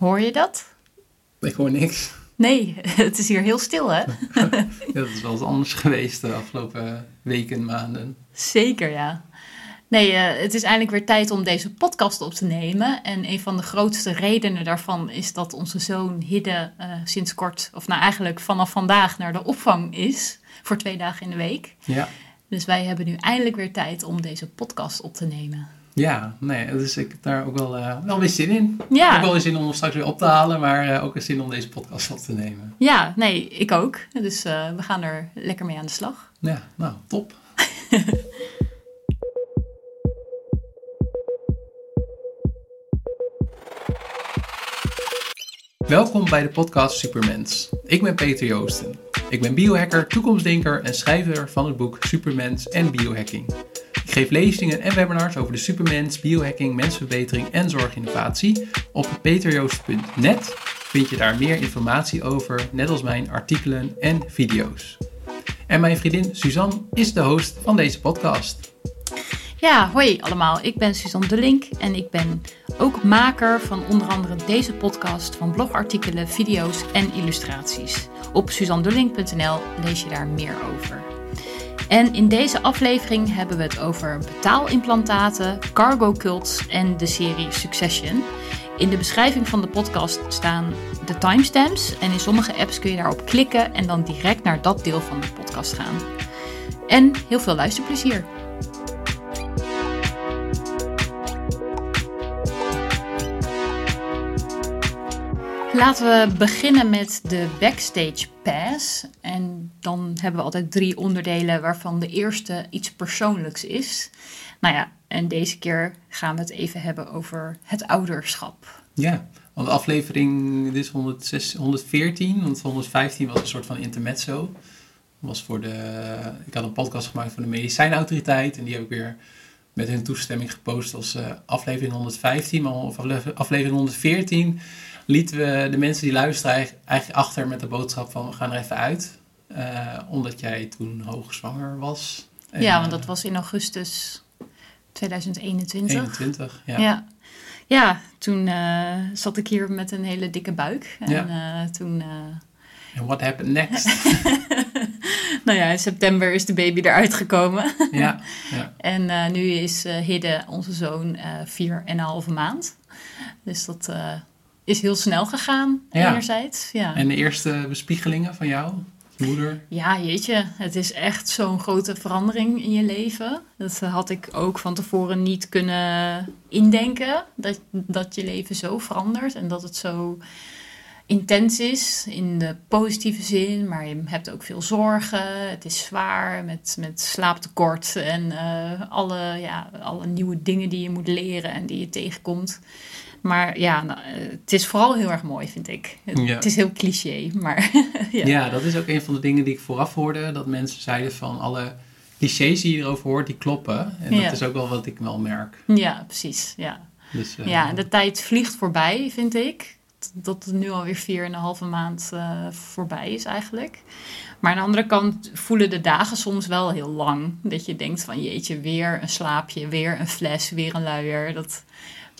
Hoor je dat? Ik hoor niks. Nee, het is hier heel stil, hè? ja, dat is wel eens anders geweest de afgelopen weken, maanden. Zeker, ja. Nee, uh, het is eindelijk weer tijd om deze podcast op te nemen. En een van de grootste redenen daarvan is dat onze zoon Hidde uh, sinds kort, of nou eigenlijk vanaf vandaag, naar de opvang is. Voor twee dagen in de week. Ja. Dus wij hebben nu eindelijk weer tijd om deze podcast op te nemen. Ja, nee, dus ik heb daar ook wel, uh, wel weer zin in. Ja. Ik heb wel weer zin om hem straks weer op te halen, maar uh, ook een zin om deze podcast op te nemen. Ja, nee, ik ook. Dus uh, we gaan er lekker mee aan de slag. Ja, nou, top. Welkom bij de podcast Supermens. Ik ben Peter Joosten. Ik ben biohacker, toekomstdenker en schrijver van het boek Supermens en Biohacking. Ik geef lezingen en webinars over de supermens, biohacking, mensverbetering en zorginnovatie. Op peterjoost.net vind je daar meer informatie over, net als mijn artikelen en video's. En mijn vriendin Suzanne is de host van deze podcast. Ja, hoi allemaal. Ik ben Suzanne de Link en ik ben ook maker van onder andere deze podcast van blogartikelen, video's en illustraties. Op suzandelink.nl lees je daar meer over. En in deze aflevering hebben we het over betaalimplantaten, cargo cults en de serie Succession. In de beschrijving van de podcast staan de timestamps en in sommige apps kun je daarop klikken en dan direct naar dat deel van de podcast gaan. En heel veel luisterplezier! Laten we beginnen met de backstage pass. En dan hebben we altijd drie onderdelen waarvan de eerste iets persoonlijks is. Nou ja, en deze keer gaan we het even hebben over het ouderschap. Ja, want de aflevering, is 106, 114, want 115 was een soort van intermezzo. Was voor de, ik had een podcast gemaakt voor de medicijnautoriteit en die heb ik weer met hun toestemming gepost als uh, aflevering 115, maar aflevering 114 lieten we de mensen die luisteren eigenlijk achter met de boodschap van we gaan er even uit. Uh, omdat jij toen hoogzwanger was. En, ja, want dat was in augustus 2021. 21, ja. Ja, ja toen uh, zat ik hier met een hele dikke buik. En ja. uh, toen... En what happened next? nou ja, in september is de baby eruit gekomen. ja, ja. En nu is Hidde, onze zoon, vier en een halve maand. Dus dat is heel snel gegaan, Ja. enerzijds. Ja. En de eerste bespiegelingen van jou, moeder? Ja, jeetje, het is echt zo'n grote verandering in je leven. Dat had ik ook van tevoren niet kunnen indenken. Dat, dat je leven zo verandert en dat het zo intens is in de positieve zin. Maar je hebt ook veel zorgen. Het is zwaar met, met slaaptekort en eh, alle, ja, alle nieuwe dingen die je moet leren en die je tegenkomt. Maar ja, nou, het is vooral heel erg mooi, vind ik. Het, Ja. het is heel cliché, maar ja. Ja. dat is ook een van de dingen die ik vooraf hoorde. Dat mensen zeiden van alle clichés die je erover hoort, die kloppen. En Ja. dat is ook wel wat ik wel merk. Ja, precies. Ja. Dus, eh, ja, de tijd vliegt voorbij, vind ik. Dat het nu alweer vier en een halve maand eh, voorbij is eigenlijk. Maar aan de andere kant voelen de dagen soms wel heel lang. Dat je denkt van jeetje, weer een slaapje, weer een fles, weer een luier. Dat,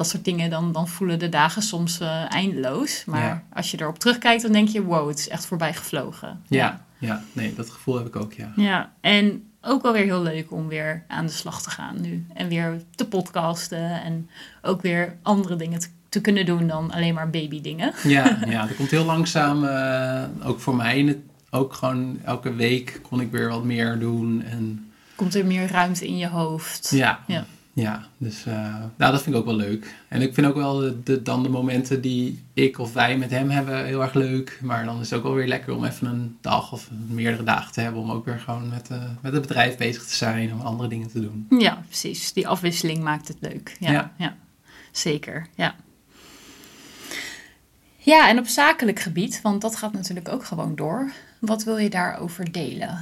dat soort dingen, dan, dan voelen de dagen soms eh, eindeloos. Maar Ja. als je erop terugkijkt, dan denk je wow, het is echt voorbij gevlogen. ja, ja, nee, dat gevoel heb ik ook, ja. Ja, en ook wel weer heel leuk om weer aan de slag te gaan nu. En weer te podcasten en ook weer andere dingen te, te kunnen doen dan alleen maar babydingen. Ja, ja, dat komt heel langzaam, eh, ook voor mij. Het- Ook gewoon elke week kon ik weer wat meer doen. En Komt er meer ruimte in je hoofd. ja, Ja. Ja. dus eh, nou, dat vind ik ook wel leuk. En ik vind ook wel de, de- dan de momenten die ik of wij met hem hebben heel erg leuk. Maar dan is het ook wel weer lekker om even een dag of meerdere dagen te hebben. Om ook weer gewoon met, eh, met het bedrijf bezig te zijn. Om andere dingen te doen. Ja, precies. Die afwisseling maakt het leuk. Ja, ja. Ja. zeker. Ja. Ja, en op zakelijk gebied, want dat gaat natuurlijk ook gewoon door. Wat wil je daarover delen?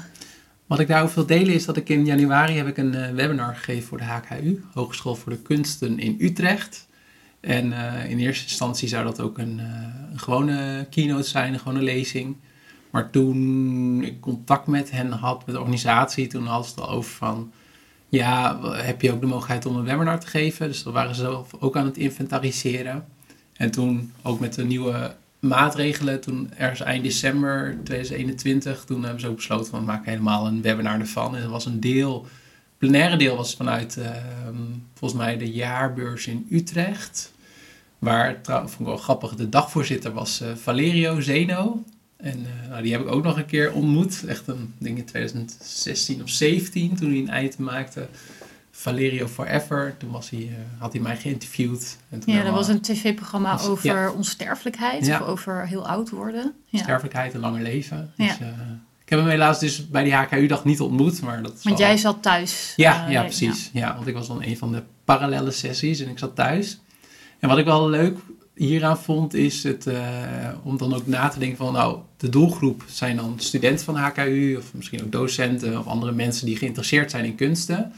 Wat ik daarover wil delen is dat ik in januari heb ik een eh, webinar gegeven voor de HKU, Hogeschool voor de Kunsten in Utrecht. En eh, in eerste instantie zou dat ook een, eh, een gewone keynote zijn, een gewone lezing. Maar toen ik contact met hen had, met de organisatie, toen hadden ze het al over van... Ja, heb je ook de mogelijkheid om een webinar te geven? Dus dat waren ze zelf ook aan het inventariseren. En toen ook met de nieuwe maatregelen, toen ergens eind december 2021, toen hebben ze ook besloten van we maken helemaal een webinar ervan. En er was een deel, plenaire deel was vanuit ehm, volgens mij de jaarbeurs in Utrecht. Waar, trouwens, vond ik wel grappig, de dagvoorzitter was uh, Valerio Zeno. En uh, nou, die heb ik ook nog een keer ontmoet. Echt een ding in 2016 of 17, toen hij een eind maakte. Valerio Forever. Toen was hij, uh, had hij mij geïnterviewd. En toen ja, dat was een tv-programma over ja. onsterfelijkheid. Ja. Of over heel oud worden. Ja. Sterfelijkheid en langer leven. Dus, uh, ik heb hem helaas dus bij die HKU-dag niet ontmoet. Maar dat want jij zat thuis. Ja, uh, ja precies. Ja. want ik was dan een van de parallele sessies en ik zat thuis. En wat ik wel leuk hieraan vond, is het, om dan ook na te denken van... nou, de doelgroep zijn dan studenten van HKU... of misschien ook docenten of andere mensen die geïnteresseerd zijn in kunsten...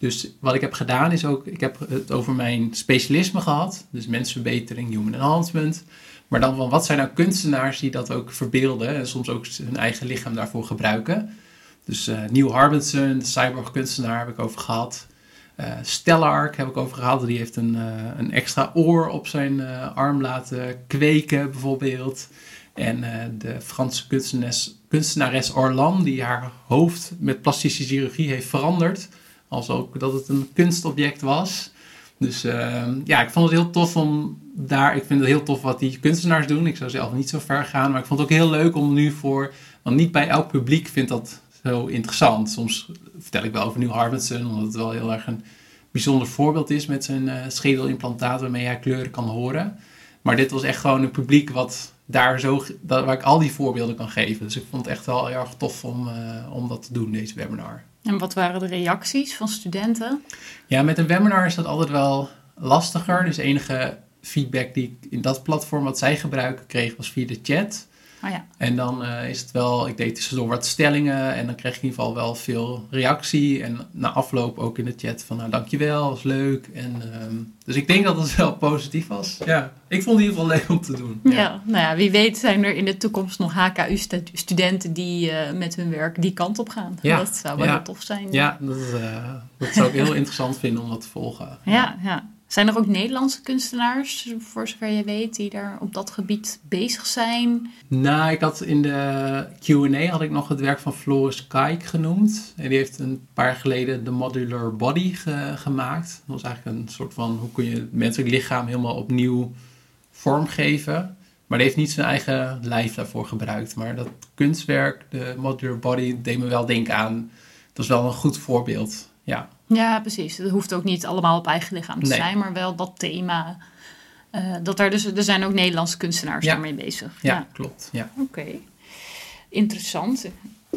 Dus wat ik heb gedaan is ook, ik heb het over mijn specialisme gehad. Dus mensverbetering, human enhancement. Maar dan van wat zijn nou kunstenaars die dat ook verbeelden en soms ook hun eigen lichaam daarvoor gebruiken. Dus uh, Neil Harbinson, de cyborg kunstenaar, heb ik over gehad. Uh, Stellark heb ik over gehad. Die heeft een, uh, een extra oor op zijn arm laten kweken, bijvoorbeeld. En de Franse kunstenares Orlan, die haar hoofd met plastische chirurgie heeft veranderd als ook dat het een kunstobject was. Dus uh, ja, ik vond het heel tof om daar. Ik vind het heel tof wat die kunstenaars doen. Ik zou zelf niet zo ver gaan. Maar ik vond het ook heel leuk om nu voor. Want niet bij elk publiek vindt dat zo interessant. Soms vertel ik wel over Neil Harbinson, omdat het wel heel erg een bijzonder voorbeeld is met zijn uh, schedelimplantaat waarmee hij kleuren kan horen. Maar dit was echt gewoon een publiek wat daar zo, waar ik al die voorbeelden kan geven. Dus ik vond het echt wel heel erg tof om, uh, om dat te doen, deze webinar. En wat waren de reacties van studenten? Ja, met een webinar is dat altijd wel lastiger. Dus enige feedback die ik in dat platform wat zij gebruiken kreeg was via de chat. Oh ja. En dan uh, is het wel, ik deed tussendoor wat stellingen en dan kreeg ik in ieder geval wel veel reactie. En na afloop ook in de chat van nou dankjewel, was leuk. En, um, dus ik denk dat het wel positief was. Ja, ik vond het in ieder geval leuk om te doen. Ja, ja nou ja, wie weet zijn er in de toekomst nog HKU-studenten die uh, met hun werk die kant op gaan. Ja. Dat zou wel ja. tof zijn. Ja, dat, uh, dat zou ik heel interessant vinden om dat te volgen. Ja, ja. Zijn er ook Nederlandse kunstenaars, voor zover je weet, die daar op dat gebied bezig zijn? Nou, ik had in de Q&A had ik nog het werk van Floris Kaik genoemd. En die heeft een paar geleden de Modular Body ge gemaakt. Dat was eigenlijk een soort van, hoe kun je het menselijk lichaam helemaal opnieuw vormgeven. Maar die heeft niet zijn eigen lijf daarvoor gebruikt. Maar dat kunstwerk, de Modular Body, deed me wel denken aan... Dat is wel een goed voorbeeld, ja. Ja, precies. Het hoeft ook niet allemaal op eigen lichaam te nee. zijn, maar wel dat thema. Uh, dat er, dus, er zijn ook Nederlandse kunstenaars ja. daarmee bezig. Ja, ja. klopt. Ja. Oké, okay. interessant.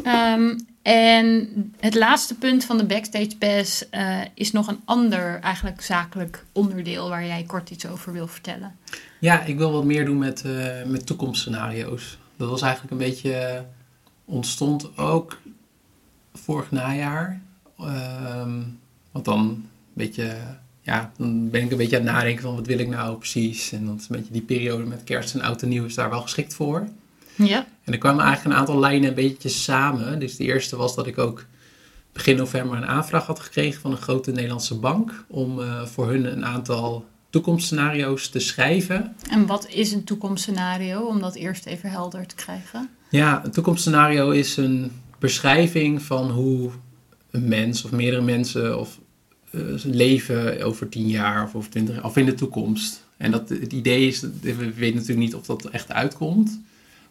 Um, en het laatste punt van de Backstage Pass uh, is nog een ander, eigenlijk zakelijk onderdeel waar jij kort iets over wil vertellen. Ja, ik wil wat meer doen met, uh, met toekomstscenario's. Dat was eigenlijk een beetje, ontstond ook vorig najaar. Um, want dan een beetje, ja, dan ben ik een beetje aan het nadenken van wat wil ik nou precies. En dan is een beetje die periode met kerst en oud en nieuw is daar wel geschikt voor. Ja. En er kwamen eigenlijk een aantal lijnen een beetje samen. Dus de eerste was dat ik ook begin november een aanvraag had gekregen van een grote Nederlandse bank om uh, voor hun een aantal toekomstscenario's te schrijven. En wat is een toekomstscenario, om dat eerst even helder te krijgen? Ja, een toekomstscenario is een beschrijving van hoe een mens of meerdere mensen of uh, leven over tien jaar of over twintig jaar of in de toekomst. En dat, het idee is, we weten natuurlijk niet of dat echt uitkomt.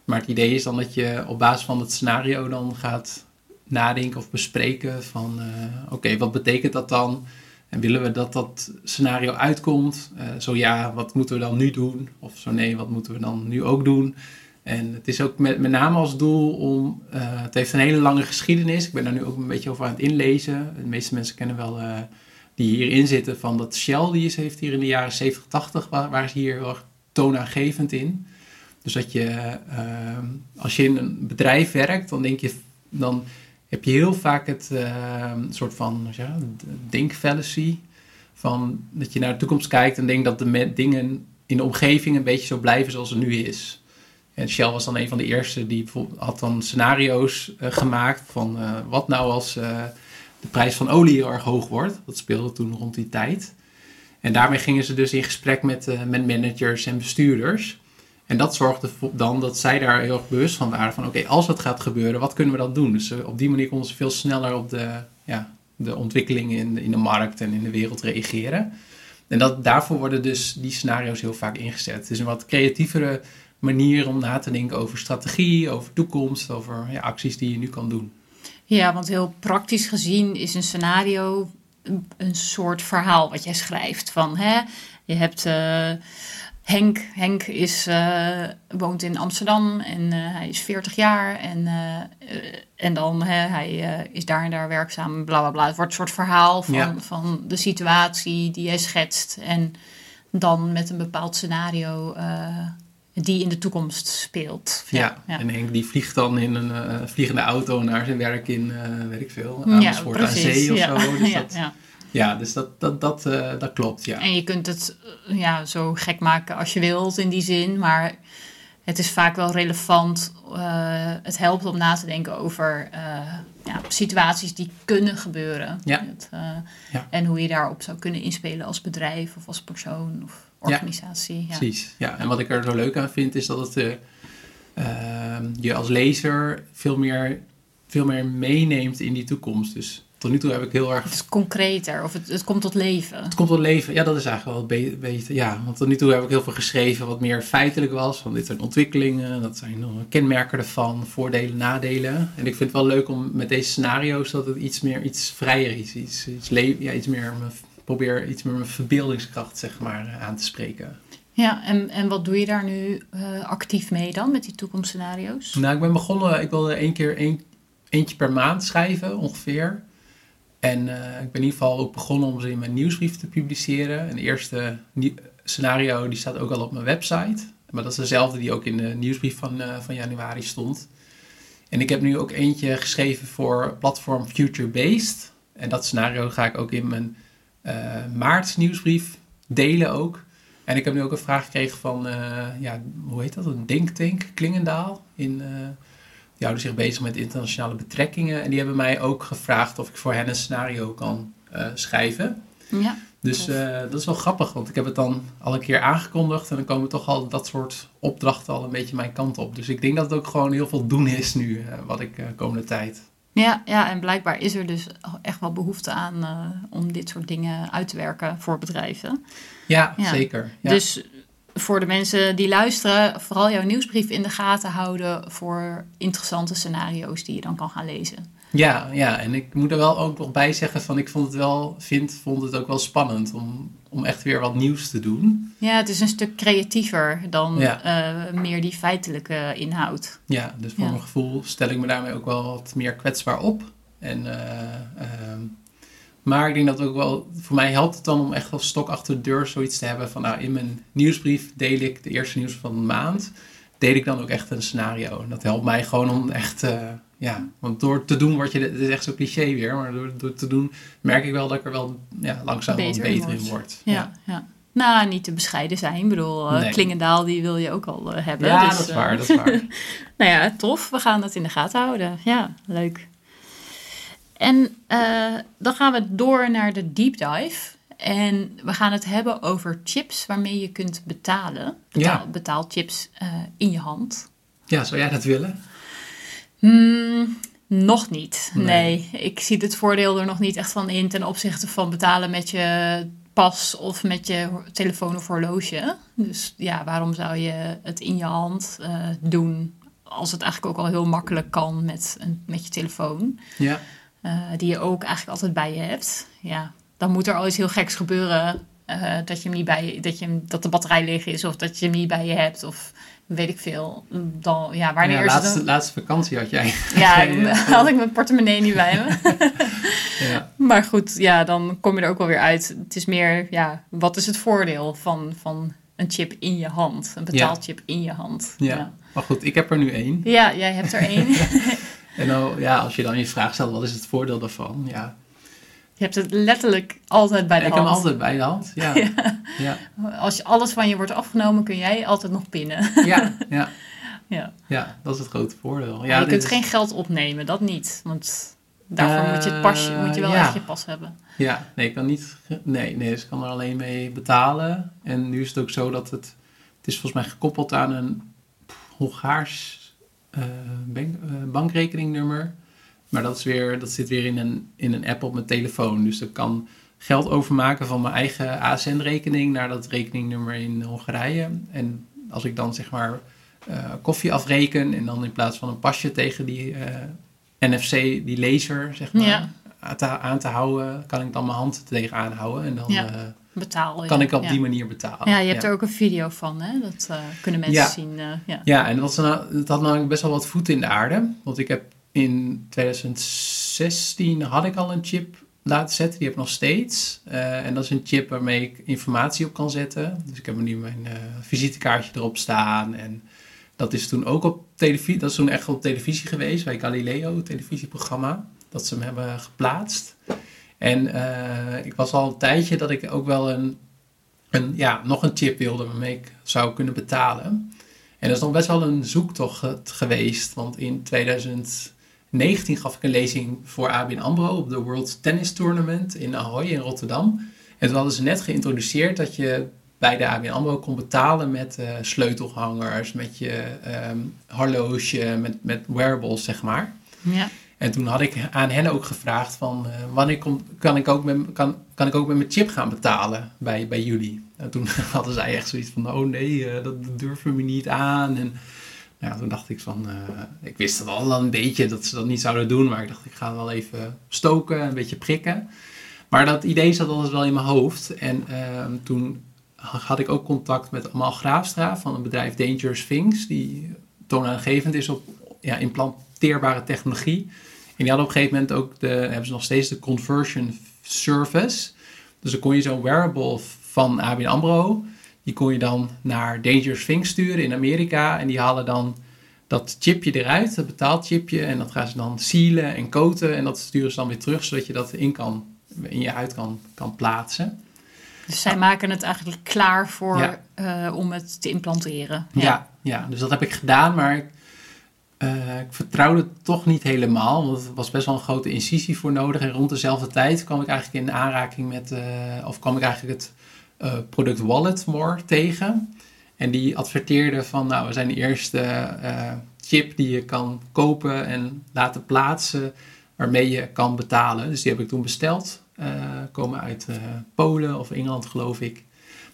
Maar het idee is dan dat je op basis van het scenario dan gaat nadenken of bespreken van uh, oké, wat betekent dat dan? En willen we dat dat scenario uitkomt? Uh, zo ja, wat moeten we dan nu doen? Of zo nee, wat moeten we dan nu ook doen? En het is ook met, met name als doel om. Het heeft een hele lange geschiedenis. Ik ben daar nu ook een beetje over aan het inlezen. De meeste mensen kennen wel die hierin zitten van dat Shell die heeft hier in de jaren 70, 80, waar, hier heel toonaangevend in. Dus dat je, uh, als je in een bedrijf werkt, dan denk je, dan heb je heel vaak het soort van ja, denkfallacy. Van dat je naar de toekomst kijkt en denkt dat de dingen in de omgeving een beetje zo blijven zoals het nu is. En Shell was dan een van de eerste die had dan scenario's uh, gemaakt van uh, wat nou als uh, de prijs van olie heel erg hoog wordt. Dat speelde toen rond die tijd. En daarmee gingen ze dus in gesprek met, uh, met managers en bestuurders. En dat zorgde dan dat zij daar heel erg bewust van waren van oké, als dat gaat gebeuren, wat kunnen we dan doen? Dus op die manier konden ze veel sneller op de, ja, de ontwikkelingen in, in de markt en in de wereld reageren. En dat, daarvoor worden dus die scenario's heel vaak ingezet. Het is een wat creatievere manier om na te denken over strategie, over toekomst, over ja, acties die je nu kan doen. Ja, want heel praktisch gezien is een scenario een, soort verhaal wat jij schrijft. Van hè, je hebt. Uh, Henk, Henk is, uh, woont in Amsterdam en uh, hij is 40 jaar. En, en dan hè, hij is daar en daar werkzaam, bla bla bla. Het wordt een soort verhaal van, van de situatie die hij schetst. En dan met een bepaald scenario die in de toekomst speelt. Ja, en Henk die vliegt dan in een uh, vliegende auto naar zijn werk in, uh, weet ik veel, Amersfoort ja, aan zee of zo. Dus ja, dat, ja. dus dat, dat, dat, uh, dat klopt, ja. En je kunt het ja, zo gek maken als je wilt in die zin, maar het is vaak wel relevant. het helpt om na te denken over ja, situaties die kunnen gebeuren. Ja. Het, en hoe je daarop zou kunnen inspelen als bedrijf of als persoon. Of, organisatie. Ja, Precies, ja. En wat ik er zo leuk aan vind is dat het uh, uh, je als lezer veel meer, veel meer meeneemt in die toekomst. Dus tot nu toe heb ik heel erg... Het is concreter of het, het komt tot leven. Het komt tot leven, ja dat is eigenlijk wel beter. Ja, want tot nu toe heb ik heel veel geschreven wat meer feitelijk was. Van dit zijn ontwikkelingen, dat zijn kenmerken ervan, voordelen, nadelen. En ik vind het wel leuk om met deze scenario's dat het iets meer, iets vrijer is. Iets, iets, ja, iets meer probeer iets meer mijn verbeeldingskracht zeg maar, aan te spreken. Ja, en, en wat doe je daar nu uh, actief mee dan met die toekomstscenario's? Nou, ik ben begonnen, ik wilde één keer één, eentje per maand schrijven ongeveer. En uh, ik ben in ieder geval ook begonnen om ze in mijn nieuwsbrief te publiceren. En de eerste scenario die staat ook al op mijn website. Maar dat is dezelfde die ook in de nieuwsbrief van, uh, van januari stond. En ik heb nu ook eentje geschreven voor platform Future Based. En dat scenario ga ik ook in mijn maart nieuwsbrief delen ook. En ik heb nu ook een vraag gekregen van, uh, ja, hoe heet dat? Een denktank, Klingendaal. In, uh, die houden zich bezig met internationale betrekkingen. En die hebben mij ook gevraagd of ik voor hen een scenario kan schrijven. Ja. Dus dat is wel grappig, want ik heb het dan al een keer aangekondigd. En dan komen toch al dat soort opdrachten al een beetje mijn kant op. Dus ik denk dat het ook gewoon heel veel doen is nu, wat ik komende tijd ja, ja, en blijkbaar is er dus echt wel behoefte aan uh, om dit soort dingen uit te werken voor bedrijven. Ja, zeker. Ja. Dus voor de mensen die luisteren, vooral jouw nieuwsbrief in de gaten houden voor interessante scenario's die je dan kan gaan lezen. Ja, ja, en ik moet er wel ook nog bij zeggen van ik vond het wel, vind, vond het ook wel spannend om, om echt weer wat nieuws te doen. Ja, het is een stuk creatiever dan eh, meer die feitelijke inhoud. Ja, dus voor mijn gevoel stel ik me daarmee ook wel wat meer kwetsbaar op. En, uh, maar ik denk dat ook wel, voor mij helpt het dan om echt wel stok achter de deur zoiets te hebben van nou in mijn nieuwsbrief deel ik de eerste nieuws van de maand, deel ik dan ook echt een scenario. En dat helpt mij gewoon om echt ja, want door te doen word je, het is echt zo cliché weer, maar door, door te doen merk ik wel dat ik er wel ja, langzaam beter, beter in word. Ja, ja. Nou, niet te bescheiden zijn. Ik bedoel, uh, Klingendaal, die wil je ook al uh, hebben. Ja, dus, dat is waar, dat is waar. nou ja, tof. We gaan dat in de gaten houden. Ja, leuk. En uh, dan gaan we door naar de deep dive. En we gaan het hebben over chips waarmee je kunt betalen. Betaal, ja. Betaalchips in je hand. Ja, zou jij dat willen? Mm, nog niet. Nee. ik zie het voordeel er nog niet echt van in ten opzichte van betalen met je pas of met je telefoon of horloge. Dus ja, waarom zou je het in je hand uh, doen als het eigenlijk ook al heel makkelijk kan met, een, met je telefoon? Ja. Uh, die je ook eigenlijk altijd bij je hebt. Ja, dan moet er al iets heel geks gebeuren uh, dat, je hem niet bij, dat, je, dat de batterij leeg is of dat je hem niet bij je hebt. Of weet ik veel. Dan, ja, wanneer ja, laatste, laatste vakantie had jij. Ja, had ik mijn portemonnee niet bij me. ja. Maar goed, ja, dan kom je er ook wel weer uit. Het is meer, ja, wat is het voordeel van, van een chip in je hand? Een betaalchip in je hand. Ja. maar goed, ik heb er nu één. Ja, jij hebt er één. en nou, ja, als je dan je vraag stelt, wat is het voordeel daarvan? Ja, je hebt het letterlijk altijd bij de hand. Ik heb hem altijd bij de hand, ja. ja. Als je alles van je wordt afgenomen, kun jij altijd nog pinnen. ja, ja. Ja. ja, dat is het grote voordeel. Ja, je kunt geen geld opnemen, dat niet. Want Daarvoor moet je het pasje, moet je wel Eh, echt je pas hebben. Ja, nee, ik kan niet. Nee, nee, dus ik kan er alleen mee betalen. En nu is het ook zo dat het. Het is volgens mij gekoppeld aan een Hongaars eh, bank, eh, bankrekeningnummer. Maar dat, is weer, dat zit weer in een, in een app op mijn telefoon. Dus ik kan geld overmaken van mijn eigen ASN-rekening naar dat rekeningnummer in Hongarije. En als ik dan zeg maar eh, koffie afreken en dan in plaats van een pasje tegen die eh, NFC, die laser, zeg maar, Ja. aan, te, aan te houden, kan ik dan mijn hand tegenaan houden. En dan Ja. eh, Betaal kan ik op ja. die manier betalen. Ja, je hebt er ook een video van, hè? Dat kunnen mensen zien. eh, ja. Ja, en dat, nou, het had namelijk best wel wat voeten in de aarde. Want ik heb in 2016 had ik al een chip laten zetten. Die heb ik nog steeds. Eh, en dat is een chip waarmee ik informatie op kan zetten. Dus ik heb nu mijn eh, visitekaartje erop staan. En dat is toen ook op televisie. Dat is toen echt op televisie geweest. Bij Galileo, televisieprogramma. Dat ze hem hebben geplaatst. En eh, ik was al een tijdje dat ik ook wel een, een, ja, nog een chip wilde waarmee ik zou kunnen betalen. En dat is nog best wel een zoektocht geweest. Want in 2019 gaf ik een lezing voor ABN AMRO op de World Tennis Tournament in Ahoy in Rotterdam. En toen hadden ze net geïntroduceerd dat je bij de ABN AMRO kon betalen met eh, sleutelhangers, met je ehm, horloge, met, met wearables, zeg maar. Ja. En toen had ik aan hen ook gevraagd van eh, wanneer kom, kan, ik ook met, kan, kan ik ook met mijn chip gaan betalen bij, bij jullie. En toen hadden zij echt zoiets van, oh nee, eh, dat durven we niet aan. En ja, toen dacht ik van, eh, ik wist het al een beetje dat ze dat niet zouden doen, maar ik dacht ik ga wel even stoken, een beetje prikken. Maar dat idee zat altijd wel in mijn hoofd. En ehm, toen had ik ook contact met Amal Graafstra van het bedrijf Dangerous Things, die toonaangevend is op ja, implanteerbare technologie. En die hadden op een gegeven moment ook de, hebben ze nog steeds de conversion service. Dus dan kon je zo'n wearable van ABN AMRO, die kon je dan naar Dangerous Things sturen in Amerika. En die halen dan dat chipje eruit, dat betaalchipje. En dat gaan ze dan sealen en coaten. En dat sturen ze dan weer terug, zodat je dat in, kan, in je huid kan, kan plaatsen. Dus zij maken het eigenlijk klaar voor Ja. eh, om het te implanteren. Ja, ja, dus dat heb ik gedaan, maar ik, eh, ik vertrouwde het toch niet helemaal. Want er was best wel een grote incisie voor nodig. En rond dezelfde tijd kwam ik eigenlijk in aanraking met, eh, of kwam ik eigenlijk het eh, product Walletmore tegen. En die adverteerde van, nou, we zijn de eerste eh, chip die je kan kopen en laten plaatsen, waarmee je kan betalen. Dus die heb ik toen besteld. Eh, komen uit Polen of Engeland, geloof ik.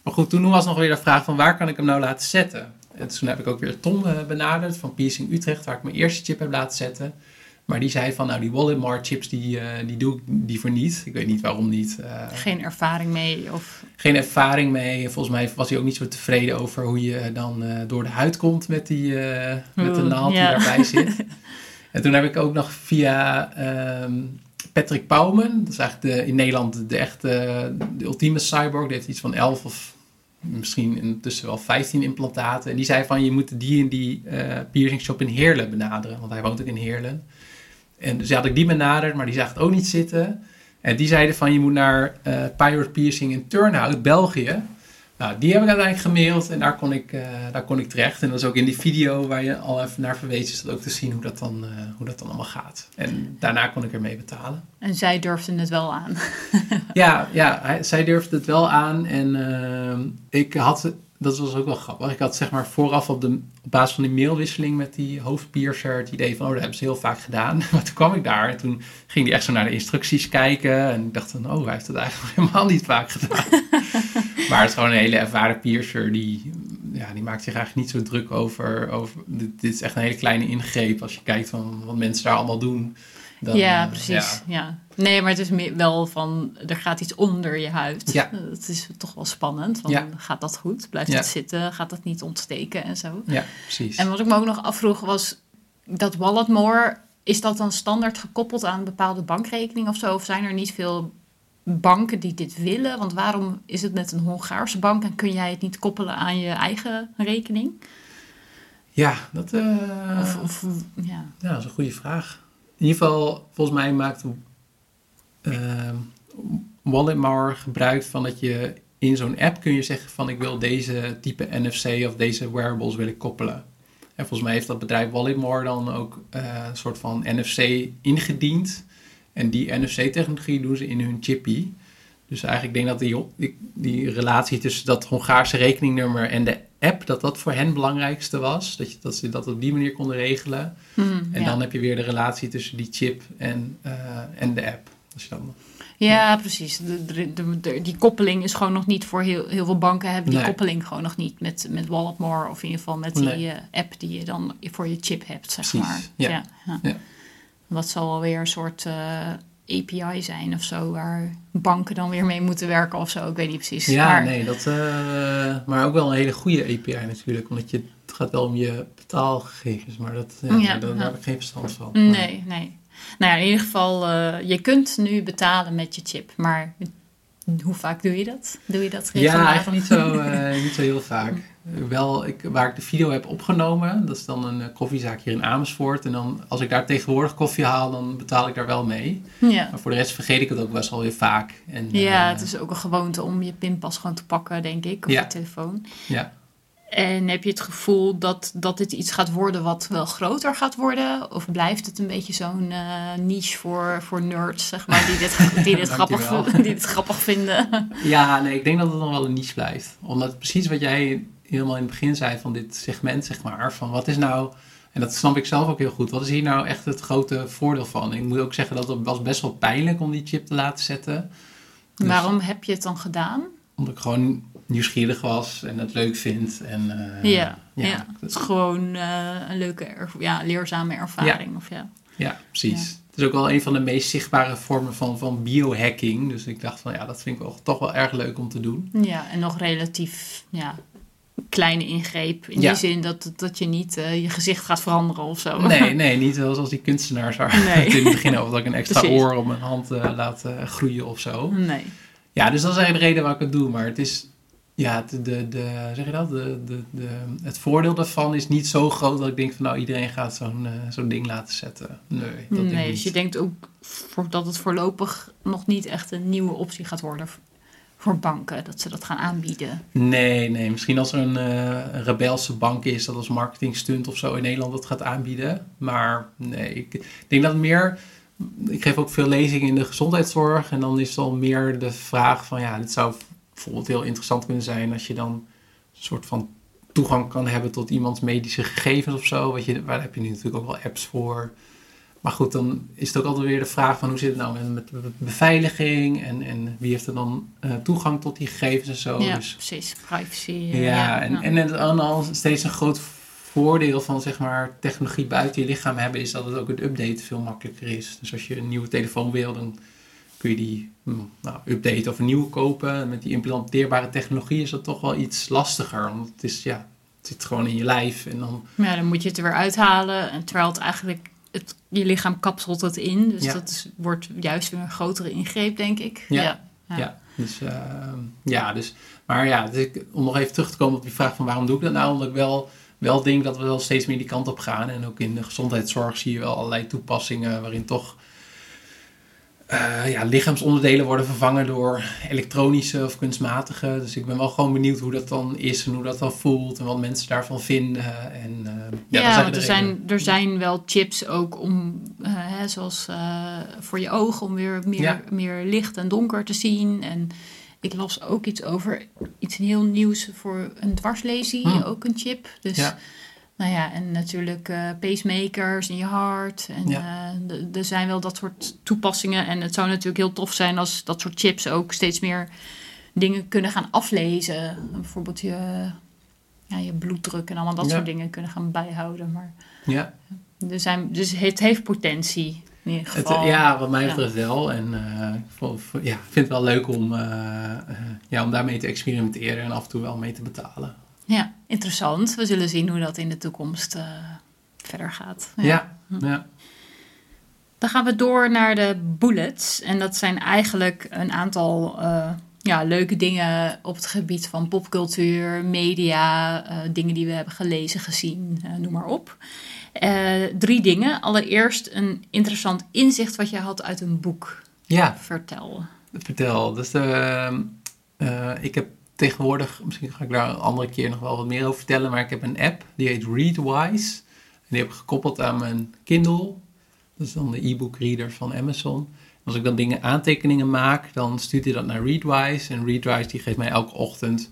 Maar goed, toen was nog weer de vraag van waar kan ik hem nou laten zetten? En toen heb ik ook weer Tom benaderd van Piercing Utrecht, waar ik mijn eerste chip heb laten zetten. Maar die zei van, nou die Walletmar chips, die, eh, die doe ik die voor niet. Ik weet niet waarom niet. Eh, Geen ervaring mee. Of... geen ervaring mee. Volgens mij was hij ook niet zo tevreden over hoe je dan eh, door de huid komt met, die, met de naald ja. die daarbij zit. en toen heb ik ook nog via ehm, Patrick Pauwman, dat is eigenlijk de, in Nederland de echte, de ultieme cyborg, die heeft iets van 11 of misschien intussen wel 15 implantaten. En die zei van je moet die en die piercing shop in Heerlen benaderen, want hij woont ook in Heerlen. En dus had ik die benaderd, maar die zag het ook niet zitten. En die zeiden van je moet naar eh Pirate Piercing in Turnhout, België. Nou, die heb ik uiteindelijk gemaild en daar kon, ik, eh, daar kon ik terecht. En dat is ook in die video waar je al even naar verwezen is dat ook te zien hoe dat dan, eh, hoe dat dan allemaal gaat. En daarna kon ik ermee betalen. En zij durfden het wel aan. Ja, ja hij, zij durfde het wel aan. En ehm, ik had, dat was ook wel grappig. Ik had zeg maar vooraf op, de, op basis van die mailwisseling met die hoofdpiercer het idee van, oh, dat hebben ze heel vaak gedaan. Maar toen kwam ik daar en toen ging hij echt zo naar de instructies kijken. En ik dacht dan, oh, hij heeft het eigenlijk helemaal niet vaak gedaan. maar het is gewoon een hele ervaren piercer die, ja, die maakt zich eigenlijk niet zo druk over, over dit, dit is echt een hele kleine ingreep als je kijkt van wat mensen daar allemaal doen. Dan, ja, eh, precies. Ja. Nee, maar het is meer wel van, er gaat iets onder je huid. Ja. Dat is toch wel spannend. Want Ja. gaat dat goed? Blijft het zitten? Gaat dat niet ontsteken en zo? Ja, precies. En wat ik me ook nog afvroeg was, dat Walletmore, is dat dan standaard gekoppeld aan een bepaalde bankrekening of zo? Of zijn er niet veel banken die dit willen? Want waarom is het met een Hongaarse bank en kun jij het niet koppelen aan je eigen rekening? Ja, dat, eh, Of, of ja. ja, dat is een goede vraag. In ieder geval, volgens mij maakt uh, gebruik van dat je in zo'n app kun je zeggen van ik wil deze type NFC of deze wearables wil ik koppelen. En volgens mij heeft dat bedrijf Walletmar dan ook eh, een soort van NFC ingediend. En die NFC-technologie doen ze in hun chippy. Dus eigenlijk denk ik dat die, die, relatie tussen dat Hongaarse rekeningnummer en de app, dat dat voor hen het belangrijkste was. Dat, je, dat ze dat op die manier konden regelen. Hmm, en ja. dan heb je weer de relatie tussen die chip en, eh, en de app. Als je dan, Ja, precies. De, de, de- de- die koppeling is gewoon nog niet voor heel, heel veel banken hebben die Nee. koppeling gewoon nog niet met, met Walletmore of in ieder geval met die eh, app die je dan voor je chip hebt, zeg Precies, maar. ja. ja. Ja. Dat zal alweer een soort eh, API zijn of zo, waar banken dan weer mee moeten werken of zo. Ik weet niet precies. ja, maar, nee, dat, eh, maar ook wel een hele goede API natuurlijk. Omdat je, het gaat wel om je betaalgegevens, maar dat, ja, Ja, daar, ja. heb ik geen verstand van. Nee, nee. Nou ja, in ieder geval, eh, je kunt nu betalen met je chip, maar hoe vaak doe je dat? Doe je dat Ja, regelmatig? eigenlijk niet zo, eh, niet zo heel vaak. Wel, ik, waar ik de video heb opgenomen, dat is dan een eh, koffiezaak hier in Amersfoort. En dan, als ik daar tegenwoordig koffie haal, dan betaal ik daar wel mee. Ja. Maar voor de rest vergeet ik het ook best wel weer vaak. En, Ja, eh, het is ook een gewoonte om je pinpas gewoon te pakken, denk ik, op Ja. je telefoon. Ja. En heb je het gevoel dat, dat dit iets gaat worden wat wel groter gaat worden? Of blijft het een beetje zo'n eh, niche voor, voor nerds, zeg maar, die dit, die, dit grappig, die dit grappig vinden? Ja, nee, ik denk dat het nog wel een niche blijft. Omdat precies wat jij helemaal in het begin zei van dit segment, zeg maar. Van wat is nou, en dat snap ik zelf ook heel goed, wat is hier nou echt het grote voordeel van? Ik moet ook zeggen dat het was best wel pijnlijk om die chip te laten zetten. Dus- Waarom heb je het dan gedaan? Omdat ik gewoon nieuwsgierig was en het leuk vind. En, eh, ja, ja, ja, het is gewoon eh, een leuke, erv- ja, leerzame ervaring. Of ja. ja, precies. Het is ook wel een van de meest zichtbare vormen van, van biohacking. Dus ik dacht van ja, dat vind ik wel, toch wel erg leuk om te doen. ja, en nog relatief ja, kleine ingreep. In Ja. die zin dat, dat je niet eh, je gezicht gaat veranderen of zo. Nee, nee, niet zoals die kunstenaars waar Nee. het in het begin over dat ik een extra Precies. oor op mijn hand eh, laat eh, groeien of zo. Nee. Ja, dus dat is eigenlijk de reden waarom ik het doe. Maar het is, ja, de, de, de, zeg je dat? De, de, de, het voordeel daarvan is niet zo groot dat ik denk van nou iedereen gaat zo'n zo'n ding laten zetten. Nee, dat denk ik nee, niet. dus je denkt ook voor, dat het voorlopig nog niet echt een nieuwe optie gaat worden voor banken, dat ze dat gaan aanbieden. Nee, nee. Misschien als er een, een rebelse bank is dat als marketingstunt of zo in Nederland dat gaat aanbieden. Maar nee, ik, denk dat meer... Ik geef ook veel lezingen in de gezondheidszorg. En dan is het al meer de vraag van... Ja, dit zou bijvoorbeeld heel interessant kunnen zijn als je dan een soort van toegang kan hebben tot iemands medische gegevens of zo. Weet je, waar heb je nu natuurlijk ook wel apps voor. Maar goed, dan is het ook altijd weer de vraag van hoe zit het nou met, met beveiliging en, en wie heeft er dan eh, toegang tot die gegevens en zo. ja, Dus precies. Privacy. ja, eh, ja, en, ja. en het dan al steeds een groot voordeel van zeg maar, technologie buiten je lichaam hebben, is dat het ook het updaten veel makkelijker is. Dus als je een nieuwe telefoon wil, dan kun je die hm, nou, updaten of een nieuwe kopen. En met die implanteerbare technologie is dat toch wel iets lastiger. Want het, is, ja, het zit gewoon in je lijf. En dan, ja, dan moet je het er weer uithalen. En terwijl het eigenlijk, het, je lichaam kapselt het in. Dus Ja. dat is, wordt juist weer een grotere ingreep, denk ik. Ja. ja. ja. dus, eh, ja, dus, maar ja, dus ik- om nog even terug te komen op die vraag van waarom doe ik dat nou? Omdat ik wel, wel denk dat we wel steeds meer die kant op gaan. En ook in de gezondheidszorg zie je wel allerlei toepassingen waarin toch eh, ja, lichaamsonderdelen worden vervangen door elektronische of kunstmatige. Dus ik ben wel gewoon benieuwd hoe dat dan is en hoe dat dan voelt en wat mensen daarvan vinden. En, eh, Ja, want er zijn, er zijn wel chips ook om, eh, hè, zoals voor je ogen, om weer meer, Ja. meer licht en donker te zien. En ik las ook iets over iets heel nieuws voor een dwarslesie, Hmm. ook een chip. Dus, Ja. Nou ja, en natuurlijk eh, pacemakers in je hart. En Ja. eh, er zijn wel dat soort toepassingen. En het zou natuurlijk heel tof zijn als dat soort chips ook steeds meer dingen kunnen gaan aflezen. Bijvoorbeeld je, ja, je bloeddruk en allemaal dat Ja. soort dingen kunnen gaan bijhouden. Maar Ja, er zijn, dus het heeft potentie in ieder Het, geval. ja, wat mij Ja. betreft wel. En eh, ik ja, vind het wel leuk om, ja, om daarmee te experimenteren en af en toe wel mee te betalen. Ja, interessant. We zullen zien hoe dat in de toekomst eh, verder gaat. Ja, ja. Dan gaan we door naar de bullets. En dat zijn eigenlijk een aantal eh, ja, leuke dingen op het gebied van popcultuur, media, eh, dingen die we hebben gelezen, gezien, noem maar op. Drie dingen. Allereerst een interessant inzicht wat je had uit een boek. ja Vertel. vertel. Dus eh, eh, ik heb tegenwoordig, misschien ga ik daar een andere keer nog wel wat meer over vertellen, maar ik heb een app die heet Readwise. En die heb ik gekoppeld aan mijn Kindle. Dat is dan de e-book reader van Amazon. Als ik dan dingen, aantekeningen maak, dan stuurt hij dat naar Readwise. En Readwise die geeft mij elke ochtend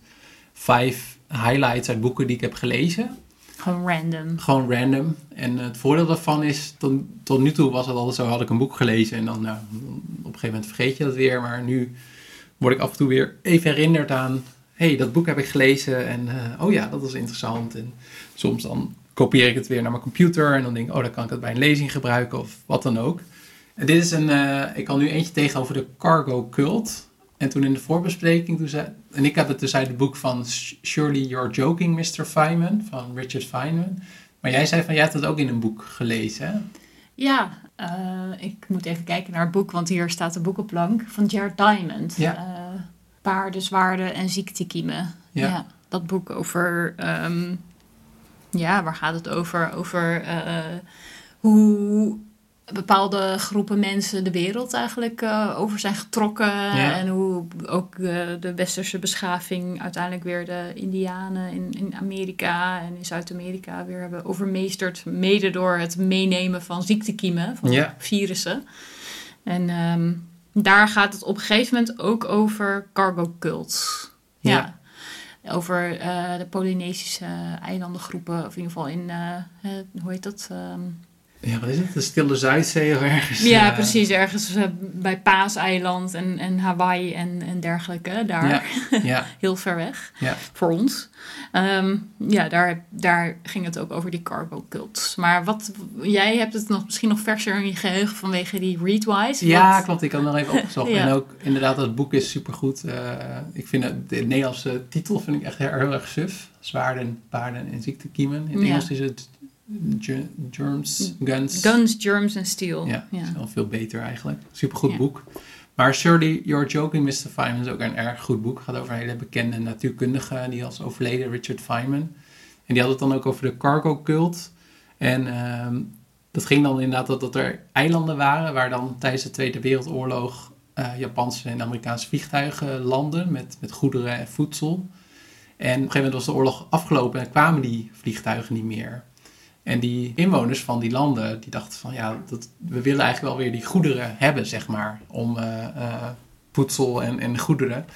vijf highlights uit boeken die ik heb gelezen. Gewoon random. Gewoon random. En het voordeel daarvan is, tot, tot nu toe was het altijd zo, had ik een boek gelezen en dan nou, op een gegeven moment vergeet je dat weer. Maar nu word ik af en toe weer even herinnerd aan, hey, dat boek heb ik gelezen en eh, oh ja, dat was interessant. En soms dan kopieer ik het weer naar mijn computer en dan denk ik, oh, dan kan ik het bij een lezing gebruiken of wat dan ook. En dit is een, uh, ik kan nu eentje tegenover de Cargo Cult. En toen in de voorbespreking, toen zei, en ik heb het dus uit het boek van Surely You're Joking, Mr. Feynman, van Richard Feynman. Maar jij zei van, jij hebt het ook in een boek gelezen, hè? Ja, uh, ik moet even kijken naar het boek, want hier staat de boekenplank van Jared Diamond. Ja. Uh, paarden, zwaarden en ziektekiemen. Ja. ja. Dat boek over, um, ja, waar gaat het over? Over uh, hoe bepaalde groepen mensen de wereld eigenlijk uh, over zijn getrokken. En hoe ook uh, de westerse beschaving uiteindelijk weer de Indianen in, in Amerika en in Zuid-Amerika weer hebben overmeesterd. Mede door het meenemen van ziektekiemen, van ja. virussen. En um, daar gaat het op een gegeven moment ook over cargo cults. ja. ja over uh, de Polynesische eilandengroepen, of in ieder geval in, uh, hoe heet dat? Um, ja, wat is het? De Stille Zuidzee of ergens? Ja, uh, precies. Ergens uh, bij Paaseiland en, en Hawaii en, en dergelijke. Daar. Ja, ja. Heel ver weg. Ja. Voor ons. Um, ja, daar, daar ging het ook over die cargo cults. Maar wat, jij hebt het nog, misschien nog verser in je geheugen vanwege die Readwise. Ja, wat... klopt. Ik had nog even opgezocht. En ook inderdaad, het boek is supergoed. Uh, ik vind het, de Nederlandse titel vind ik echt heel, heel erg suf. Zwaarden, paarden en ziektekiemen. In het Engels is het Germs, Guns. Guns, Germs en Steel. Ja, ja. is wel veel beter eigenlijk. Supergoed boek. Maar Surely You're Joking, Mr. Feynman is ook een erg goed boek. Het gaat over een hele bekende natuurkundige, die als overleden, Richard Feynman. En die had het dan ook over de cargo cult. En uh, dat ging dan inderdaad dat, dat er eilanden waren waar dan tijdens de Tweede Wereldoorlog uh, Japanse en Amerikaanse vliegtuigen landen met, met goederen en voedsel. En op een gegeven moment was de oorlog afgelopen en kwamen die vliegtuigen niet meer. En die inwoners van die landen, die dachten van ja, dat, we willen eigenlijk wel weer die goederen hebben, zeg maar, om uh, uh, voedsel en, en goederen.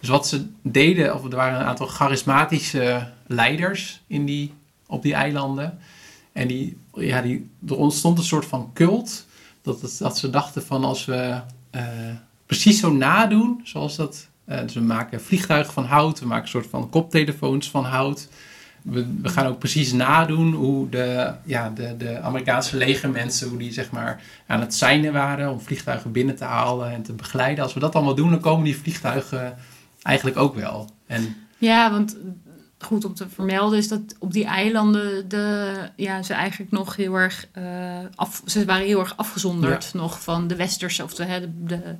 Dus wat ze deden, of er waren een aantal charismatische leiders in die, op die eilanden. En die, ja, die, er ontstond een soort van cult, dat, dat ze dachten van als we uh, precies zo nadoen, zoals dat, dus we maken vliegtuigen van hout, we maken een soort van koptelefoons van hout we, we, gaan ook precies nadoen hoe de, ja, de, de Amerikaanse legermensen, hoe die zeg maar aan het seinen waren om vliegtuigen binnen te halen en te begeleiden. Als we dat allemaal doen, dan komen die vliegtuigen eigenlijk ook wel. En, ja, want goed om te vermelden is dat op die eilanden de, ja, ze eigenlijk nog heel erg uh, af, ze waren heel erg afgezonderd nog van de westerse of de, de, de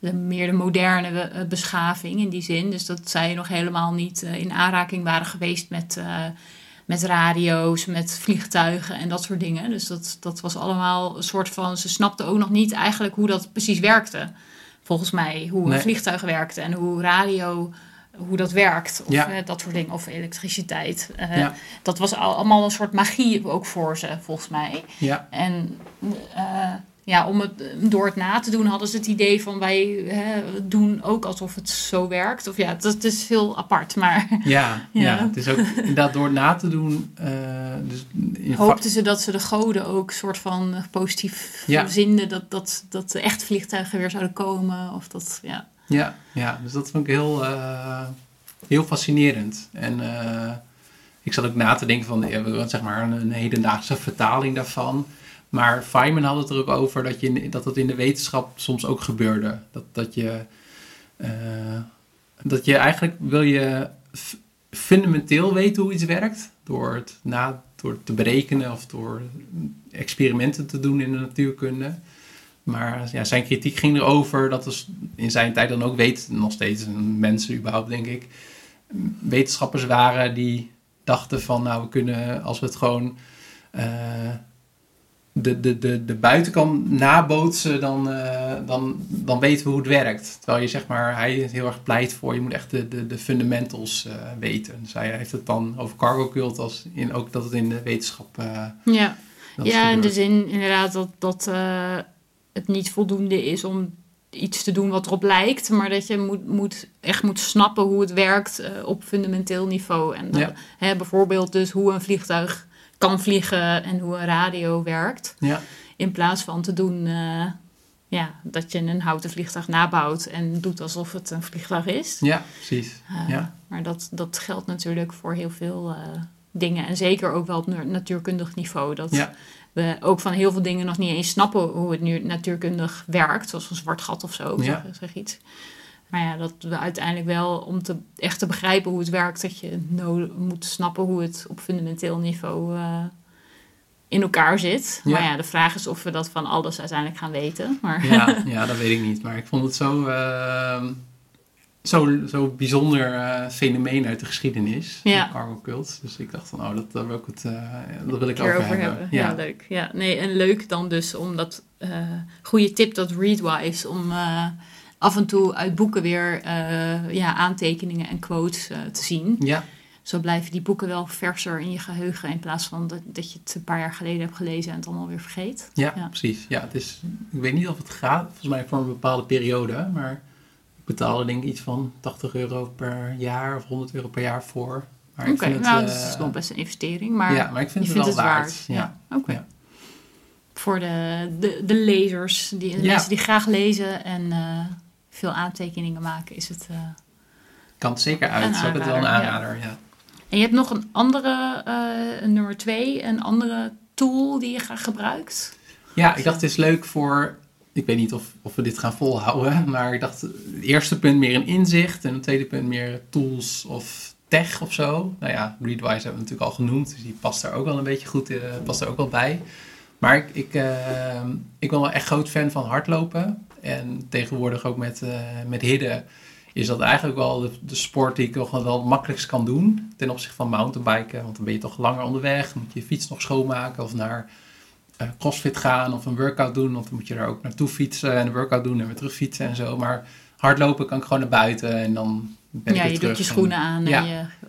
meer de moderne eh, beschaving in die zin. Dus dat zij nog helemaal niet eh, in aanraking waren geweest met, met radio's, met vliegtuigen en dat soort dingen. Dus dat, dat was allemaal een soort van. Ze snapten ook nog niet eigenlijk hoe dat precies werkte. Volgens mij, hoe nee. vliegtuigen werkten en hoe radio. Hoe dat werkt, of ja. dat soort dingen, of elektriciteit. Ja. Dat was allemaal een soort magie ook voor ze, volgens mij. Ja. En ja, om het, door het na te doen hadden ze het idee van wij hè, doen ook alsof het zo werkt. Of ja, dat, is heel apart. Maar, ja, ja. ja het is ook inderdaad door het na te doen. Uh, dus Hoopten ze dat ze de goden ook soort van positief ja. zinden. Dat, dat, dat de echt vliegtuigen weer zouden komen. Of dat, ja. Ja, ja, dus dat vond ik heel, uh, heel fascinerend. En uh, ik zat ook na te denken van, zeg maar, een, een hedendaagse vertaling daarvan. Maar Feynman had het er ook over dat, je, dat het in de wetenschap soms ook gebeurde. Dat, dat, je, uh, dat je eigenlijk wil je fundamenteel weten hoe iets werkt. Door het na, door te berekenen of door experimenten te doen in de natuurkunde. Maar ja, zijn kritiek ging erover dat er in zijn tijd dan ook weet, nog steeds mensen überhaupt denk ik, wetenschappers waren die dachten van nou we kunnen als we het gewoon uh, de, de, de, de buitenkant nabootsen, dan, uh, dan, dan weten we hoe het werkt. Terwijl je zeg maar, hij is heel erg pleit voor, je moet echt de, de, de fundamentals uh, weten. Dus hij heeft het dan over cargo cult als in ook dat het in de wetenschap. Uh, ja. Ja, in de zin inderdaad dat, dat eh, het niet voldoende is om iets te doen wat erop lijkt, maar dat je moet, moet, echt moet snappen hoe het werkt eh, op fundamenteel niveau. En Ja. hè, bijvoorbeeld dus hoe een vliegtuig kan vliegen en hoe een radio werkt. Ja, In plaats van te doen eh, ja, dat je een houten vliegtuig nabouwt en doet alsof het een vliegtuig is. ja, precies. Uh, Ja. Maar dat, dat geldt natuurlijk voor heel veel eh, dingen. En zeker ook wel op natuurkundig niveau. Dat Ja. we ook van heel veel dingen nog niet eens snappen hoe het nu natuurkundig werkt. Zoals een zwart gat of zo, Ja. zeg, zeg iets. Maar ja, dat we uiteindelijk wel, om te, echt te begrijpen hoe het werkt, dat je no- moet snappen hoe het op fundamenteel niveau eh, in elkaar zit. Ja. Maar ja, de vraag is of we dat van alles uiteindelijk gaan weten. Maar Ja, ja, dat weet ik niet. Maar ik vond het zo, ehm, zo, zo bijzonder eh, fenomeen uit de geschiedenis. Ja. de Cargo Cult. Dus ik dacht van, oh, dat, dat wil ik, het, eh, dat wil ik keer over, hebben. Ja. Ja. leuk. Ja, nee, en leuk dan dus om dat eh, goede tip, dat Readwise, om eh, af en toe uit boeken weer eh, ja, aantekeningen en quotes eh, te zien. ja, Zo blijven die boeken wel verser in je geheugen in plaats van dat, dat je het een paar jaar geleden hebt gelezen en het allemaal weer vergeet. ja, Ja. precies. Ja, het is, ik weet niet of het gaat, volgens mij voor een bepaalde periode. Maar ik betaalde denk ik iets van 80 euro per jaar of 100 euro per jaar voor. Maar ik Oké, vind het, nou, eh, dat is wel best een investering, maar ja, maar ik vind het wel het waard. waard. Ja. Ja, oké. Ja. Voor de, de, de lezers, die, de mensen die graag lezen en eh, veel aantekeningen maken, is het... eh, Kan het zeker uit. Ook het wel een aanrader, ja. En je hebt nog een andere, eh, nummer twee, een andere tool die je graag gebruikt. Ja, ik dacht het is leuk voor. Ik weet niet of, of we dit gaan volhouden, maar ik dacht het eerste punt meer een inzicht en het tweede punt meer tools of tech of zo. Nou ja, Readwise hebben we natuurlijk al genoemd, dus die past daar ook wel een beetje goed, eh, past er ook wel bij. Maar ik, ik, ik ben wel echt groot fan van hardlopen en tegenwoordig ook met, eh met hidden is dat eigenlijk wel de, de sport die ik nog wel het makkelijkst kan doen ten opzichte van mountainbiken. Want dan ben je toch langer onderweg, moet je je fiets nog schoonmaken of naar eh, crossfit gaan of een workout doen. Want dan moet je er ook naartoe fietsen en een workout doen en weer terug fietsen en zo. Maar hardlopen kan ik gewoon naar buiten en dan ben ik ja, weer je terug. doet je En- schoenen aan Ja. en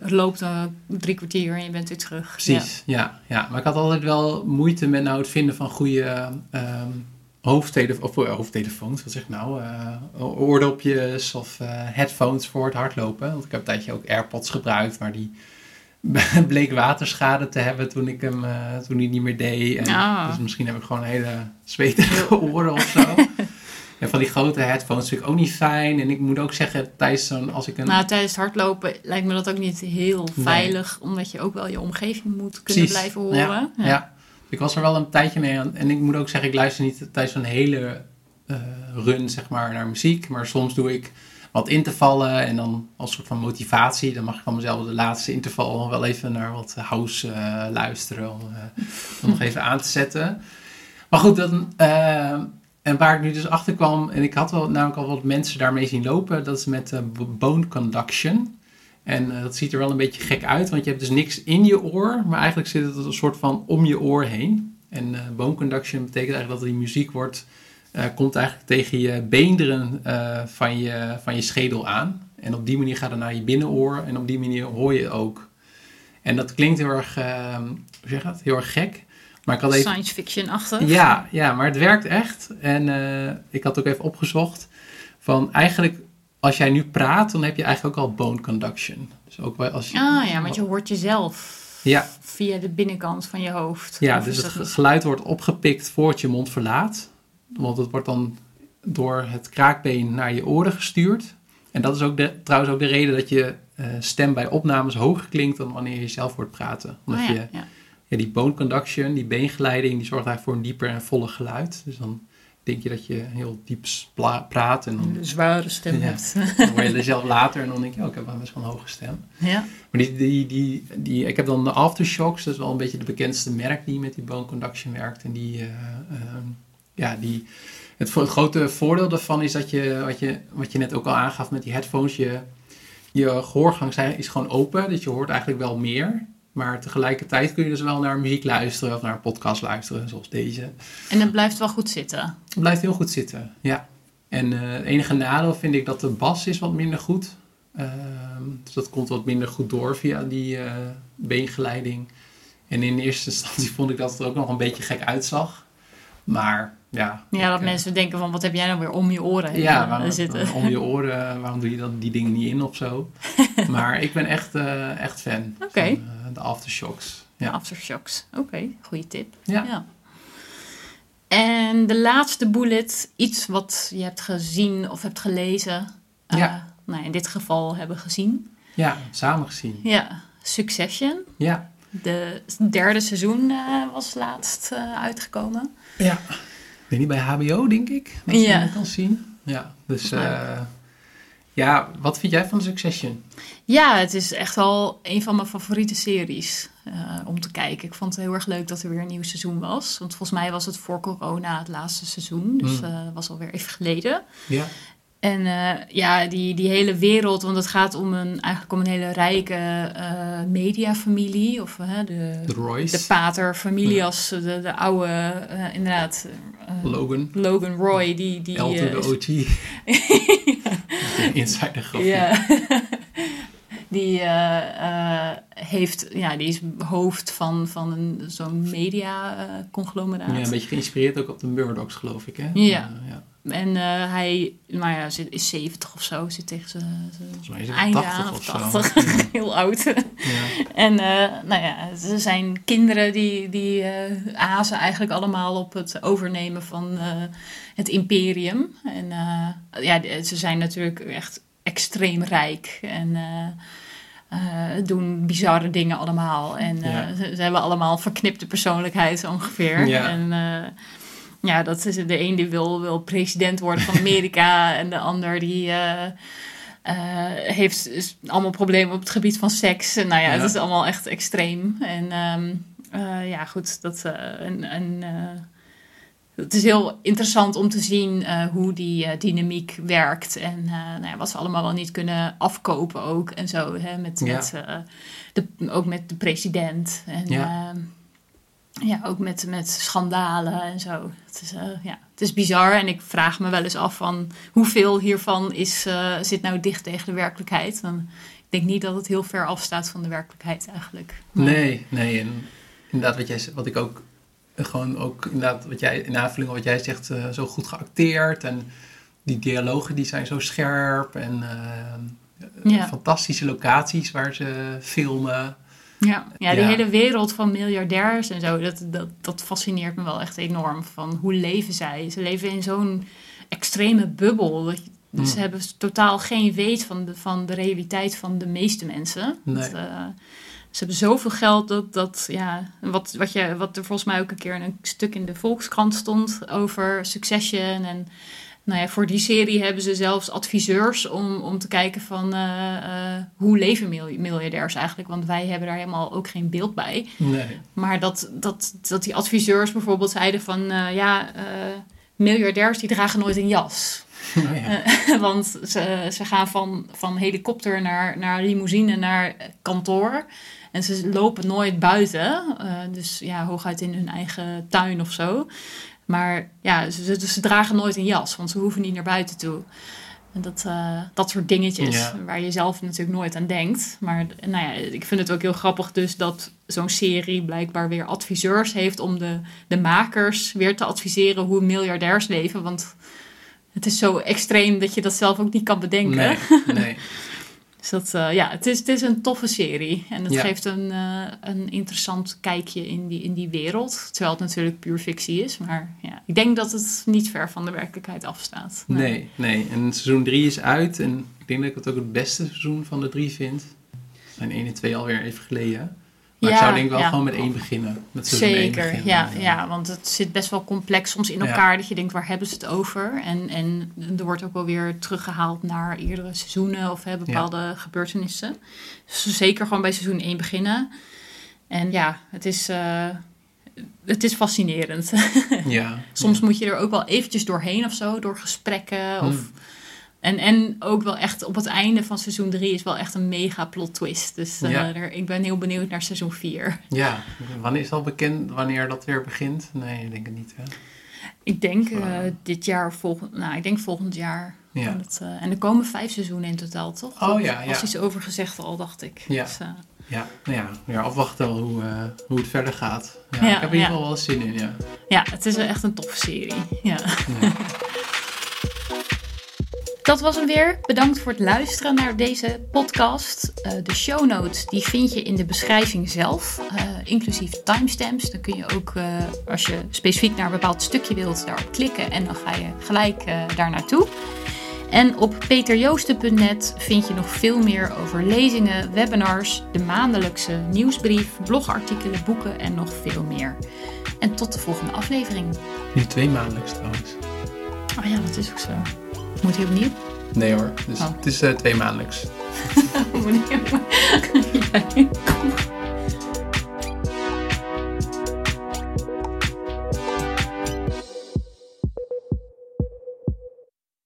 je loopt een drie kwartier en je bent weer terug. Precies, ja. Ja, Maar ik had altijd wel moeite met nou het vinden van goede ehm hoofdtelefoons, of eh, hoofdtelefoons, wat zeg ik nou, eh, oordopjes of eh, headphones voor het hardlopen. Want ik heb een tijdje ook AirPods gebruikt, maar die bleek waterschade te hebben toen ik hem toen hij niet meer deed. En, Ah. Dus misschien heb ik gewoon hele zweterige oren of zo. En van die grote headphones vind ik ook niet fijn. En ik moet ook zeggen, tijdens zo'n, als ik een... Nou, tijdens het hardlopen lijkt me dat ook niet heel Nee. veilig, omdat je ook wel je omgeving moet kunnen Precies. blijven horen. Ja, ja. Ik was er wel een tijdje mee aan. En ik moet ook zeggen, ik luister niet tijdens zo'n hele eh, run zeg maar, naar muziek. Maar soms doe ik wat intervallen. En dan als soort van motivatie. Dan mag ik van mezelf de laatste interval wel even naar wat house eh, luisteren. Om, eh, om nog even aan te zetten. Maar goed, dan, en waar ik nu dus achter kwam. En ik had wel namelijk al wat mensen daarmee zien lopen. Dat is met bone conduction. En eh, dat ziet er wel een beetje gek uit, want je hebt dus niks in je oor, maar eigenlijk zit het een soort van om je oor heen. En eh bone conduction betekent eigenlijk dat die muziek wordt, eh, komt eigenlijk tegen je beenderen van, je, van je schedel aan. En op die manier gaat het naar je binnenoor en op die manier hoor je ook. En dat klinkt heel erg, hoe zeg je dat, heel erg gek. Maar ik had even, Science fiction-achtig. ja, ja, maar het werkt echt. En ik had ook even opgezocht van eigenlijk als jij nu praat, dan heb je eigenlijk ook al bone conduction. Dus ook als je, Ah ja, want je hoort jezelf Ja. via de binnenkant van je hoofd. ja, Of dus het dat geluid wordt opgepikt voordat je mond verlaat. Want het wordt dan door het kraakbeen naar je oren gestuurd. En dat is ook de, trouwens ook de reden dat je eh, stem bij opnames hoger klinkt dan wanneer je zelf wordt praten. Omdat Oh ja, je ja. ja, die bone conduction, die beengeleiding, die zorgt eigenlijk voor een dieper en voller geluid. Dus dan denk je dat je heel diep praat en dan Een zware stem Ja. hebt. Dan hoor je er zelf later en dan denk je, oh, ik heb wel best wel een hoge stem. ja. Maar die, die, die, die, ik heb dan de Aftershocks, dat is wel een beetje de bekendste merk die met die bone conduction werkt. En die, eh, ehm, ja, die, het, grote voordeel daarvan is dat je wat, je, wat je net ook al aangaf met die headphones, je, je gehoorgang zijn, is gewoon open. Dus je hoort eigenlijk wel meer. Maar tegelijkertijd kun je dus wel naar muziek luisteren of naar een podcast luisteren, zoals deze. En het blijft wel goed zitten. Het blijft heel goed zitten, ja. En eh, het enige nadeel vind ik dat de bas is wat minder goed. Ehm, dus dat komt wat minder goed door via die eh, beengeleiding. En in eerste instantie vond ik dat het er ook nog een beetje gek uitzag. Maar ja. Ja, dat ik, eh, mensen denken van wat heb jij nou weer om je oren Ja, waarom, zitten. om je oren, waarom doe je dat, die dingen niet in of zo? maar ik ben echt, eh, echt fan Oké. van eh, de aftershocks. Ja. Ja. Aftershocks. Oké, goede tip. Ja. En de laatste bullet, iets wat je hebt gezien of hebt gelezen. Ja. nou, in dit geval hebben gezien. ja, samen gezien. Ja, Succession. Ja. De derde seizoen was laatst uitgekomen. ja. Ik weet niet, bij HBO denk ik, dat je Ja. dat kan zien. Ja, dus Leuk. eh, ja, wat vind jij van Succession? Ja, het is echt wel een van mijn favoriete series eh, om te kijken. Ik vond het heel erg leuk dat er weer een nieuw seizoen was. Want volgens mij was het voor corona het laatste seizoen. Dus Mm. eh, dat was alweer even geleden. Ja. En eh, ja, die, die hele wereld, want het gaat om een, eigenlijk om een hele rijke eh, mediafamilie. Of eh, de, De Royce, de paterfamilias, de, de oude, inderdaad, Logan, Logan Roy. Die, die, Elton de OG. Insider grapje. Ja. die, eh, eh, heeft, ja, die is hoofd van, van een, zo'n media-conglomeraat. Ja, een beetje geïnspireerd ook op de Murdochs, geloof ik, hè? Ja. Ja. En eh, hij nou ja, zit, is 70 of zo, zit tegen zijn einde 80 aan of of zo. 80. Heel oud. Ja. En eh, nou ja, ze zijn kinderen die, die eh, azen eigenlijk allemaal op het overnemen van het imperium. En ja, ze zijn natuurlijk echt extreem rijk en doen bizarre dingen allemaal. En Ja. ze, ze hebben allemaal verknipte persoonlijkheid ongeveer. Ja. En ja, dat is de een die wil, wil president worden van Amerika en de ander die... eh, eh, heeft allemaal problemen op het gebied van seks. En nou ja, Ja. het is allemaal echt extreem. En ehm, eh, ja, goed, dat, en, en, het is heel interessant om te zien hoe die dynamiek werkt. En nou ja, wat ze allemaal wel niet kunnen afkopen ook. En zo, hè, met, Ja. met, de, ook met de president. En Ja. Ja, ook met, met schandalen en zo. Het is, eh, ja, het is bizar en ik vraag me wel eens af van hoeveel hiervan is, eh, zit nou dicht tegen de werkelijkheid. Dan, ik denk niet dat het heel ver afstaat van de werkelijkheid eigenlijk. Nee, nee. En inderdaad, wat, jij, wat ik ook eh, gewoon ook inderdaad, wat jij in aanvulling op wat jij zegt, eh, zo goed geacteerd. En die dialogen die zijn zo scherp. En Ja. fantastische locaties waar ze filmen. Ja, ja die Ja. hele wereld van miljardairs en zo, dat, dat, dat fascineert me wel echt enorm. Van hoe leven zij? Ze leven in zo'n extreme bubbel. Dat je- Mm. Ze hebben totaal geen weet van de, van de realiteit van de meeste mensen. Nee. Dat, eh, ze hebben zoveel geld dat, dat ja, wat, wat, je, wat er volgens mij ook een keer in een stuk in de Volkskrant stond over Succession. En nou ja, voor die serie hebben ze zelfs adviseurs om, om te kijken van eh, eh, hoe leven mil- miljardairs eigenlijk. Want wij hebben daar helemaal ook geen beeld bij. Nee. Maar dat, dat, dat die adviseurs bijvoorbeeld zeiden van eh, ja, miljardairs die dragen nooit een jas. Ja. Eh, want ze, ze gaan van, van helikopter naar, naar limousine naar kantoor. En ze lopen nooit buiten. dus ja, hooguit in hun eigen tuin of zo. Maar ja, ze, ze, ze dragen nooit een jas, want ze hoeven niet naar buiten toe. En dat, eh, dat soort dingetjes Ja. waar je zelf natuurlijk nooit aan denkt. Maar nou ja, ik vind het ook heel grappig dus dat zo'n serie blijkbaar weer adviseurs heeft om de, de makers weer te adviseren hoe miljardairs leven. Want het is zo extreem dat je dat zelf ook niet kan bedenken. Nee, nee. Dus dat, eh, ja, het is, het is een toffe serie. En het Ja. geeft een, eh, een interessant kijkje in die, in die wereld. Terwijl het natuurlijk puur fictie is. Maar ja, ik denk dat het niet ver van de werkelijkheid afstaat. Nee, nee. En seizoen 3 is uit. En ik denk dat ik het ook het beste seizoen van de drie vind. Zijn 1 en 2 alweer even geleden. Maar ik Ja, zou denk ik wel ja. gewoon met één beginnen. Met Zeker, beginnen. ja, ja, want het zit best wel complex soms in elkaar. Dat je denkt, waar hebben ze het over? En, en er wordt ook wel weer teruggehaald naar eerdere seizoenen of hè, bepaalde gebeurtenissen. Dus zeker gewoon bij seizoen 1 beginnen. En ja, het is, eh, het is fascinerend. Ja. Soms moet je er ook wel eventjes doorheen of zo, door gesprekken. Of, Hmm. En, en ook wel echt op het einde van seizoen 3 is wel echt een mega plot twist. Dus eh, Ja. er, ik ben heel benieuwd naar seizoen 4. Ja. Wanneer is al bekend wanneer dat weer begint? Nee, ik denk het niet. Hè? Ik denk eh, Wow. dit jaar of volgend, nou, ik denk volgend jaar. Ja. En, het, eh, en er komen vijf seizoenen in totaal, toch? Oh Er ja, was ja. iets over gezegd al, dacht ik. Ja. Dus, eh, Ja, nou ja, weer afwachten hoe, uh, hoe het verder gaat. Ja, Ja, ik heb er in ieder ja. geval wel zin in, ja. Ja, het is echt een toffe serie. Ja. Ja. Dat was hem weer. Bedankt voor het luisteren naar deze podcast. Eh, de show notes die vind je in de beschrijving zelf, eh, inclusief timestamps. Dan kun je ook, eh, als je specifiek naar een bepaald stukje wilt, daarop klikken en dan ga je gelijk daar naartoe. En op peterjoosten.net vind je nog veel meer over lezingen, webinars, de maandelijkse nieuwsbrief, blogartikelen, boeken en nog veel meer. En tot de volgende aflevering. Nu twee maandelijks trouwens. Oh ja, dat is ook zo. Moet hij opnieuw? Nee hoor, dus oh. het is uh, twee maandelijks. Wanneer? ja.